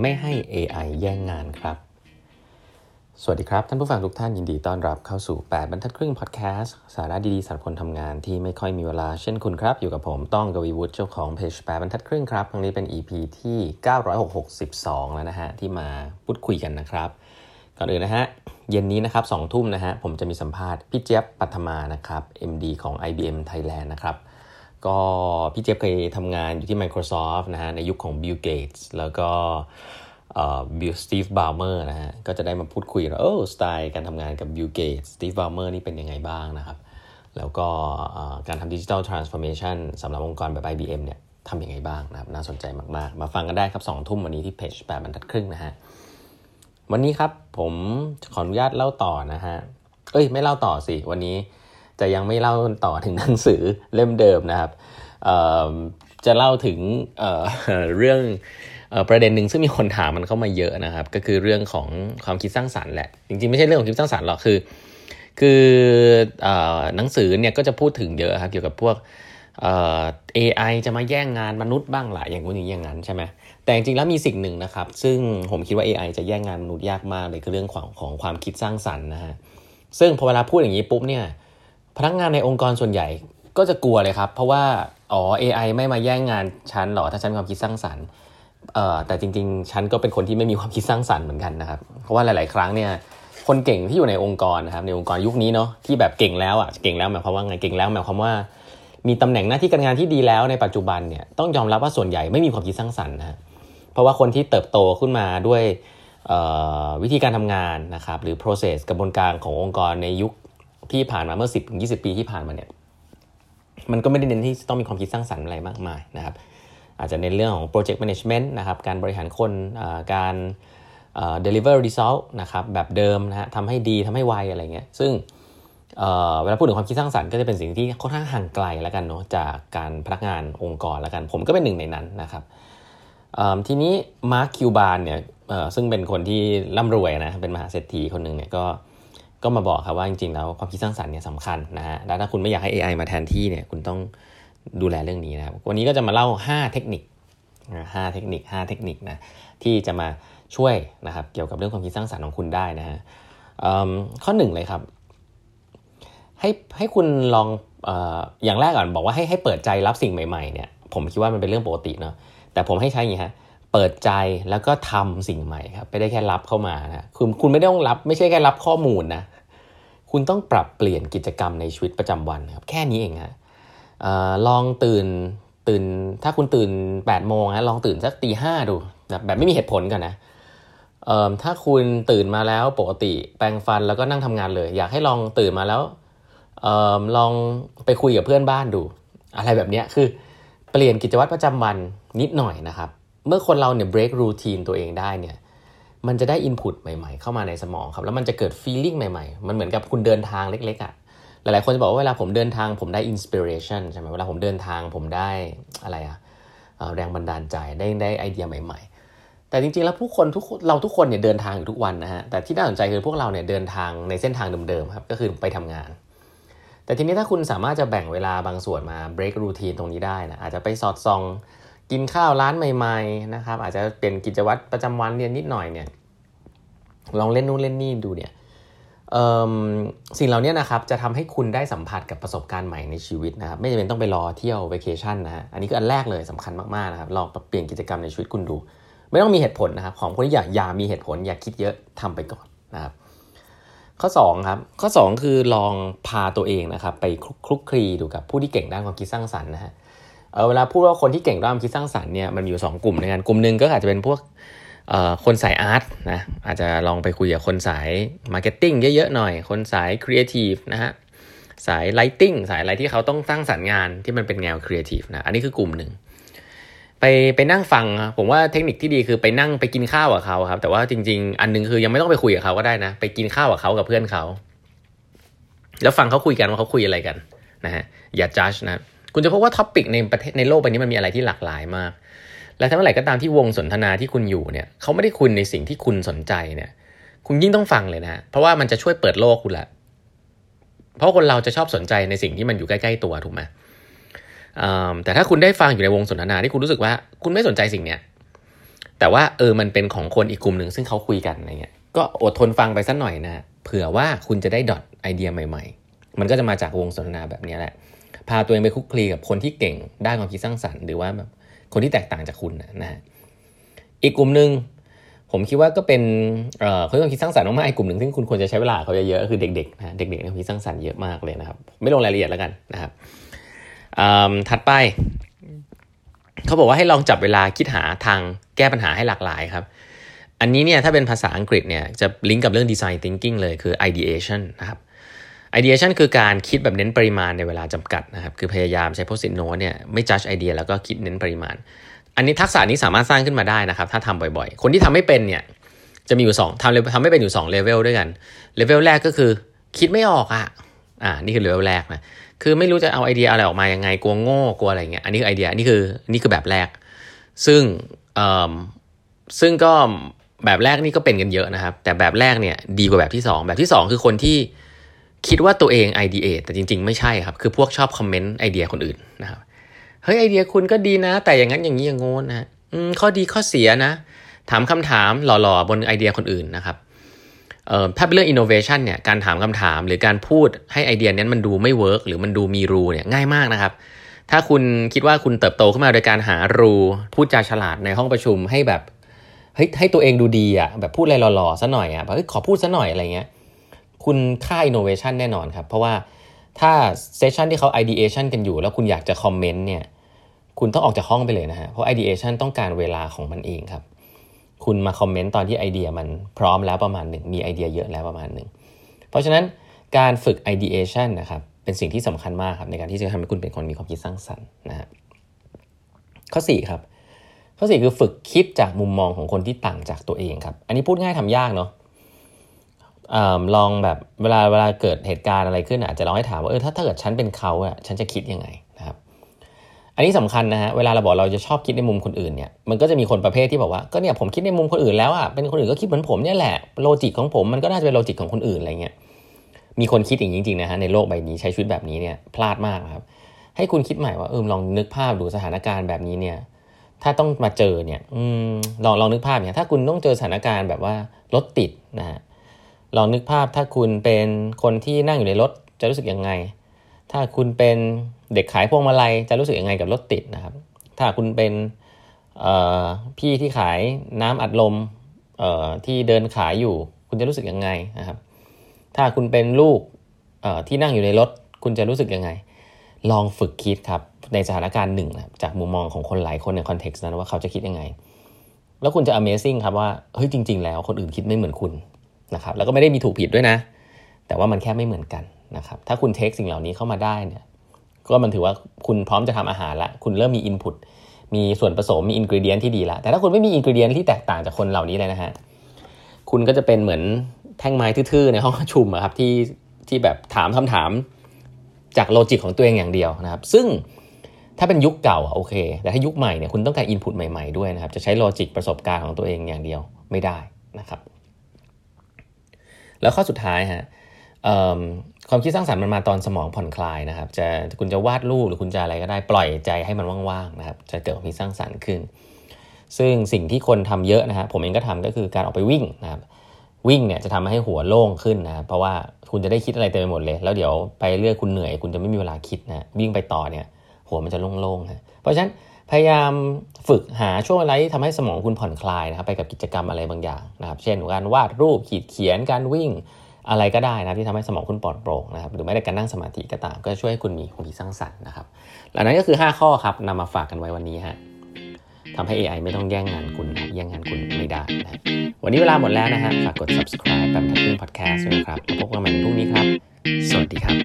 ไม่ให้ AI แย่งงานครับ สวัสดีครับ ท่านผู้ฟังทุกท่านยินดีต้อนรับเข้าสู่ 8 บรรทัดครึ่งพอดแคสต์สาระดีๆสำหรับคนทำงานที่ไม่ค่อยมีเวลาเช่นคุณครับ อยู่กับผมต้องกวีวุฒิเจ้าของเพจ 8 บรรทัดครึ่งครับครั้งนี้เป็น EP ที่ 962 แล้วนะฮะ ที่มาพูดคุยกันนะครับ ก่อนอื่นนะฮะ เย็นนี้นะครับ2ทุ่มนะฮะผมจะมีสัมภาษณ์พี่เจี๊ยบปัทมานะครับ MD ของ IBM Thailand นะครับ ก็พี่เจฟเคยทำงานอยู่ที่ Microsoft นะฮะในยุคของ Bill Gates แล้วก็บิลสตีฟบอลเมอร์นะฮะ ก็จะได้มาพูดคุยว่าโอ้สไตล์การทำงานกับ Bill Gates สตีฟบอลเมอร์นี่เป็นยังไงบ้างนะครับ แล้วก็การทำ digital transformation สำหรับองค์กรแบบ IBM เนี่ยทำยังไงบ้างนะครับ น่าสนใจมาก ๆ มาฟังกันได้ครับสองทุ่มวันนี้ที่เพจแปดบรรทัดครึ่งนะฮะ วันนี้ครับผมขออนุญาตเล่าต่อนะฮะ เอ้ย ไม่เล่าต่อสิ วันนี้ จะยังไม่เล่าต่อถึงหนังสือเล่มเดิมนะครับจะเล่าถึงเเรื่องประเด็นหนึ่งซึ่งมีคนถามมันเข้ามาเยอะนะครับ ก็คือเรื่องของความคิดสร้างสารรค์แหละ จริงๆไม่ใช่เรื่องของคิดสร้างสารรค์หรอกคือ คืออหนังสือเนี่ยก็จะพูดถึงเยอะครับเกี่ยวกับพวกเอไอจะมาแย่งงานมนุษย์บ้างหละอย่างนี้อย่างนั้นใช่ไหมแต่จริงๆแล้วมีสิ่งหนึ่งนะครับ ซึ่งผมคิดว่า AI จะแย่งงานมนุษย์ยากมากเลยคือเรื่องของของความคิดสร้างสรรค์นะฮะซึ่งพอเวลาพูดอย่างนี้ปุ๊บเนี่ย พนักงานในองค์กรส่วนใหญ่ก็จะกลัวเลยครับ เพราะว่าอ๋อ AI ไม่มาแย่งงานฉันหรอถ้าฉันมีความคิดสร้างสรรค์เอ่อแต่จริงๆ ฉันก็เป็นคนที่ไม่มีความคิดสร้างสรรค์เหมือนกันนะครับ เพราะว่าหลาย ๆ ครั้งเนี่ยคนเก่งที่อยู่ในองค์กรนะครับในองค์กรยุคนี้เนาะที่แบบเก่งแล้วอะเก่งแล้วหมายความว่าไงเก่งแล้วหมายความว่า มีตำแหน่งหน้าที่การงานที่ดีแล้วในปัจจุบันเนี่ยต้องยอมรับว่าส่วนใหญ่ไม่มีความคิดสร้างสรรค์นะเพราะว่าคนที่เติบโตขึ้นมาด้วยวิธีการทำงานนะครับหรือ process กระบวนการขององค์กรในยุค ที่ผ่านมาเมื่อ 10ถึง20ปีที่ผ่านมาเนี่ยมันก็ไม่ได้เน้นที่ต้องมีความคิดสร้างสรรค์อะไรมากมายนะครับอาจจะในเรื่องของ project management นะครับการบริหารคนการ deliver result นะครับแบบเดิมนะฮะทำให้ดีทำให้ไวอะไรเงี้ยซึ่งเวลาพูดถึงความคิดสร้างสรรค์ก็จะเป็นสิ่งที่ค่อนข้างห่างไกลแล้วกันเนาะจากการพนักงานองค์กรแล้วกัน ผมก็เป็นหนึ่งในนั้นนะครับทีนี้มาร์คคิวบานเนี่ยซึ่งเป็นคนที่ร่ำรวยนะเป็นมหาเศรษฐีคนหนึ่งเนี่ยก็ ก็มาบอกครับว่าจริงๆแล้วความคิดสร้างสรรค์เนี่ยสำคัญนะฮะแล้วถ้าคุณไม่อยากให้ AI มาแทนที่เนี่ยคุณต้องดูแลเรื่องนี้นะครับวันนี้ก็จะมาเล่า 5 เทคนิคห้าเทคนิค5เทคนิคนะที่จะมาช่วยนะครับเกี่ยวกับเรื่องความคิดสร้างสรรค์ของคุณได้นะฮะข้อหนึ่งเลยครับ ให้ให้คุณลองออย่างแรกก่อนบอกว่าให้ให้เปิดใจรับสิ่งใหม่ๆเนี่ยผมคิดว่ามันเป็นเรื่องปกติเนาะแต่ผมให้ใช้อย่างนี้ฮะ เปิดใจแล้วก็ทำสิ่งใหม่ครับไม่ได้แค่รับเข้ามานะคุณคุณไม่ต้องรับไม่ใช่แค่รับข้อมูลนะคุณต้องปรับเปลี่ยนกิจกรรมในชีวิตประจำวันครับแค่นี้เองฮะลองตื่นตื่นถ้าคุณตื่น8ปดโมงนะลองตื่นสักตีห้าดูแบบไม่มีเหตุผลกันนะถ้าคุณตื่นมาแล้วปกติแปรงฟันแล้วก็นั่งทำงานเลย อยากให้ลองตื่นมาแล้วออลองไปคุยกับเพื่อนบ้านดู อะไรแบบนี้คือเปลี่ยนกิจวัตรประจำวันนิดหน่อยนะครับ เมื่อคนเราเนี่ย break routine ตัวเองได้เนี่ยมันจะได้ input ใหม่ ๆ เข้ามาในสมองครับ แล้วมันจะเกิด feeling ใหม่ๆ มันเหมือนกับคุณเดินทางเล็กๆอะ่ะหลายๆคนจะบอกว่าเวลาผมเดินทางผมได้ inspiration ใช่ไหมเวลาผมเดินทางผมได้อะไรอะแรงบันดาลใจได้ได้ไอเดียใหม่ ๆ แต่จริงๆแล้วผู้คนทุกเราทุกคนเนี่ยเดินทางอยู่ทุกวันนะฮะแต่ที่น่าสนใจคือพวกเราเนี่ยเดินทางในเส้นทางเดิมๆครับก็คือไปทำงาน แต่ทีนี้ถ้าคุณสามารถจะแบ่งเวลาบางส่วนมา break routine ตรงนี้ได้นะอาจจะไปสอดส่อง กินข้าวร้านใหม่ ๆ นะครับ อาจจะเป็นกิจวัตรประจำวันเรียนนิดหน่อยเนี่ยลองเล่นนู่นเล่นนี่ดูเนี่ยสิ่งเหล่านี้นะครับจะทำให้คุณได้สัมผัสกับประสบการณ์ใหม่ในชีวิตนะครับไม่จำเป็นต้องไปรอเที่ยวเวเคชั่นนะฮะอันนี้ก็อันแรกเลยสำคัญมากๆนะครับลองเปลี่ยนกิจกรรมในชีวิตคุณดู ไม่ต้องมีเหตุผลนะครับของคนที่อยากอย่ามีเหตุผลอย่าคิดเยอะทำไปก่อนนะครับข้อ2ครับข้อ 2 คือลองพาตัวเองนะครับไปคลุกคลีดูกับผู้ที่เก่งด้านความคิดสร้างสรรค์นะฮะ เออเวลาพูดว่าคนที่เก่งด้านคิดสร้างสรรค์เนี่ยมันอยู่ 2 กลุ่มด้วยกันกลุ่มหนึ่งก็อาจจะเป็นพวกคนสาย art นะอาจจะลองไปคุยกับคนสาย marketing เยอะๆหน่อย คนสายครีเอทีฟนะฮะสาย writing สายอะไรที่เขาต้องสร้างสรรค์งานที่มันเป็นแนวครีเอทีฟนะอันนี้คือกลุ่มหนึ่งไปไปนั่งฟังผมว่าเทคนิคที่ดีคือไปนั่งไปกินข้าวกับเขาครับ แต่ว่าจริง ๆ อันนึงคือยังไม่ต้องไปคุยกับเขาก็ได้นะ ไปกินข้าวกับเขากับเพื่อนเขา แล้วฟังเขาคุยกันว่าเขาคุยอะไรกันนะฮะอย่าจัดนะ คุณจะพบว่าท็อปิกในประเทศในโลกใบนี้มันมีอะไรที่หลากหลายมาก และทั้งเมื่อไหร่ก็ตามที่วงสนทนาที่คุณอยู่เนี่ยเขาไม่ได้คุณในสิ่งที่คุณสนใจเนี่ย คุณยิ่งต้องฟังเลยนะ เพราะว่ามันจะช่วยเปิดโลกคุณละเพราะคนเราจะชอบสนใจในสิ่งที่มันอยู่ใกล้ๆตัวถูกไหมแต่ถ้าคุณได้ฟังอยู่ในวงสนทนาที่คุณรู้สึกว่า คุณไม่สนใจสิ่งเนี้ยแต่ว่าเออมันเป็นของคนอีกกลุ่มหนึ่งซึ่งเขาคุยกันอะไรเงี้ยก็อดทนฟังไปสักหน่อยนะเผื่อว่าคุณจะได้ดอทไอเดียใหม่ ๆ มันก็จะมาจากวงสนทนาแบบนี้แหละ พาตัวเองไปคุกคลีกับคนที่เก่งด้านความคิดสร้างสรรค์หรือว่าแบบคนที่แตกต่างจากคุณนะฮะอีกกลุ่มหนึ่งผมคิดว่าก็เป็นเอ่อเขาความคิดสร้างสรรค์มากๆอีกกลุ่มหนึ่งซึ่งคุณควรจะใช้เวลาเขาเยอะๆคือเด็กๆนะเด็กๆในความคิดสร้างสรรค์เยอะมากเลยนะครับ ไม่ลงรายละเอียดแล้วกันนะครับถัดไปเขาบอกว่าให้ลองจับเวลาคิดหาทางแก้ปัญหาให้หลากหลายครับ อันนี้เนี่ยถ้าเป็นภาษาอังกฤษเนี่ยจะลิงก์กับเรื่อง design thinking เลยคือ ideation นะครับ ideation คือการคิดแบบเน้นปริมาณในเวลาจำกัดนะครับ คือพยายามใช้ post-it note เนี่ยไม่ judge ไอเดียแล้วก็คิดเน้นปริมาณ อันนี้ทักษะนี้สามารถสร้างขึ้นมาได้นะครับ ถ้าทำบ่อยๆ คนที่ทำไม่เป็นเนี่ยจะมีอยู่2ทำทำไม่เป็นอยู่2เลเวลด้วยกันเลเวลแรกก็คือคิดไม่ออกอะอ่านี่คือเลเวลแรกนะคือไม่รู้จะเอาไอเดียอะไรออกมายังไงกลัวโง่กลัวอะไรเงี้ยอันนี้คือไอเดียนี่คือนี่คือแบบแรก ซึ่งอ่าซึ่งก็แบบแรกนี่ก็เป็นกันเยอะนะครับ แต่แบบแรกเนี่ยดีกว่าแบบที่ 2 แบบที่ 2 คือคนที่ คิดว่าตัวเองไอเดียแต่จริงๆ ไม่ใช่ครับ คือพวกชอบคอมเมนต์ไอเดียคนอื่นนะครับ เฮ้ยไอเดียคุณก็ดีนะ แต่อย่างนั้นอย่างนี้อย่างงู้นนะข้อดีข้อเสียนะ ถามคำถามหล่อๆ บนไอเดียคนอื่นนะครับเอ่อถ้าเป็นเรื่อง innovation เนี่ย การถามคำถามหรือการพูดให้ไอเดียนั้นมันดูไม่ work หรือมันดูมีรูเนี่ยง่ายมากนะครับ ถ้าคุณคิดว่าคุณเติบโตขึ้นมาโดยการหารูพูดจาฉลาดในห้องประชุมให้แบบเฮ้ยให้ตัวเองดูดีอะ่ะแบบพูดอะไรหล่อๆซะหน่อยอะ่ะแบบขอพูดซะหน่อยอะไรเงี้ย คุณฆ่า innovation แน่นอนครับ เพราะว่าถ้า session ที่เขา ideation กันอยู่ แล้วคุณอยากจะคอมเมนต์เนี่ยคุณต้องออกจากห้องไปเลยนะฮะเพราะ ideation ต้องการเวลาของมันเองครับ คุณมาคอมเมนต์ตอนที่ไอเดียมันพร้อมแล้วประมาณหนึ่งมีไอเดียเยอะแล้วประมาณหนึ่งเพราะฉะนั้นการฝึก ideation นะครับเป็นสิ่งที่สำคัญมากครับในการที่จะทำให้คุณเป็นคนมีความคิดสร้างสรรค์นะฮะข้อ4ครับข้อ4คือฝึกคิดจากมุมมองของคนที่ต่างจากตัวเองครับ อันนี้พูดง่ายทำยากเนาะ อลองแบบเวลาเวลาเกิดเหตุการณ์อะไรขึ้นอาจจะลองให้ถามว่าเออถ้าถ้าเกิดฉันเป็นเขาอะฉันจะคิดยังไงนะครับ อันนี้สำคัญนะฮะเวลาเราบอกเราจะชอบคิดในมุมคนอื่นเนี่ยมันก็จะมีคนประเภทที่บอกว่าก็เนี่ยผมคิดในมุมคนอื่นแล้วอะเป็นคนอื่นก็คิดเหมือนผมเนี่ยแหละโลจิกของผมมันก็น่าจะเป็นโลจิกของคนอื่นอะไรเงี้ยมีคนคิดอย่างนี้จริงๆนะฮะในโลกใบนี้ใช้ชีวิตแบบนี้เนี่ยพลาดมากครับ ให้คุณคิดใหม่ว่าเออลองนึกภาพดูสถานการณ์แบบนี้เนี่ยถ้าต้องมาเจอเนี่ยอลองลองนึกภาพเนี่ยถ้าคุณต้องเจอสถานการณ์แบบว่ารถติดนะฮะ ลองนึกภาพถ้าคุณเป็นคนที่นั่งอยู่ในรถจะรู้สึกยังไง ถ้าคุณเป็นเด็กขายพวงมาลัยจะรู้สึกยังไงกับรถติดนะครับ ถ้าคุณเป็นพี่ที่ขายน้ำอัดลมที่เดินขายอยู่ คุณจะรู้สึกยังไงนะครับ ถ้าคุณเป็นลูกที่นั่งอยู่ในรถคุณจะรู้สึกยังไง ลองฝึกคิดครับในสถานการณ์หนึ่งนะจากมุมมองของคนหลายคนในคอนเท็กซ์นั้นว่าเขาจะคิดยังไง แล้วคุณจะ Amazing ครับว่าเฮ้ยจริง ๆ แล้วคนอื่นคิดไม่เหมือนคุณ นะครับแล้วก็ไม่ได้มีถูกผิดด้วยนะ แต่ว่ามันแค่ไม่เหมือนกันนะครับถ้าคุณ take สิ่งเหล่านี้เข้ามาได้เนี่ยก็มันถือว่าคุณพร้อมจะทำอาหารละคุณเริ่มมี input มีส่วนผสมมี ingredient ที่ดีละแต่ถ้าคุณไม่มี ingredient ที่แตกต่างจากคนเหล่านี้เลยนะฮะคุณก็จะเป็นเหมือนแท่งไม้ทื่อๆในห้องประชุมครับที่ที่แบบถามคำถามจาก logic ของตัวเองอย่างเดียวนะครับ ซึ่งถ้าเป็นยุคเก่าโอเค แต่ถ้ายุคใหม่เนี่ยคุณต้องการอินพุตใหม่ๆด้วยนะครับ จะใช้โลจิกประสบการณ์ของตัวเองอย่างเดียวไม่ได้นะครับ แล้วข้อสุดท้ายฮะความคิดสร้างสรรค์มันมาตอนสมองผ่อนคลายนะครับ จะคุณจะวาดรูปหรือคุณจะอะไรก็ได้ปล่อยใจให้มันว่างๆนะครับ จะเกิดความคิดสร้างสรรค์ขึ้น ซึ่งสิ่งที่คนทำเยอะนะฮะผมเองก็ทำก็คือการออกไปวิ่งนะครับ วิ่งเนี่ยจะทำให้หัวโล่งขึ้นนะเพราะว่าคุณจะได้คิดอะไรเต็มไปหมดเลย แล้วเดี๋ยวไปเรื่อยคุณเหนื่อย คุณจะไม่มีเวลาคิดนะวิ่งไปต่อเนี่ย หัวมันจะโล่งๆนะเพราะฉะนั้น พยายามฝึกหาช่วงเวลาที่ทำให้สมองคุณผ่อนคลายนะครับไปกับกิจกรรมอะไรบางอย่างนะครับ เช่นการวาดรูปขีดเขียนการวิ่งอะไรก็ได้นะที่ทำให้สมองคุณปลอดโปร่งนะครับหรือแม้แต่การนั่งสมาธิก็ตาม ก็ช่วยให้คุณมีความคิดสร้างสรรค์นะครับหลังนั้นก็คือ 5 ข้อครับนำมาฝากกันไว้วันนี้ฮะทำให้ AI ไม่ต้องแย่งงานคุณนะแย่งงานคุณไม่ได้นะวันนี้เวลาหมดแล้วนะฮะฝากกด subscribe แบบทักพึ่ง podcast ด้วยนะครับแล้วพบกันใหม่พรุ่งนี้ครับ สวัสดีครับ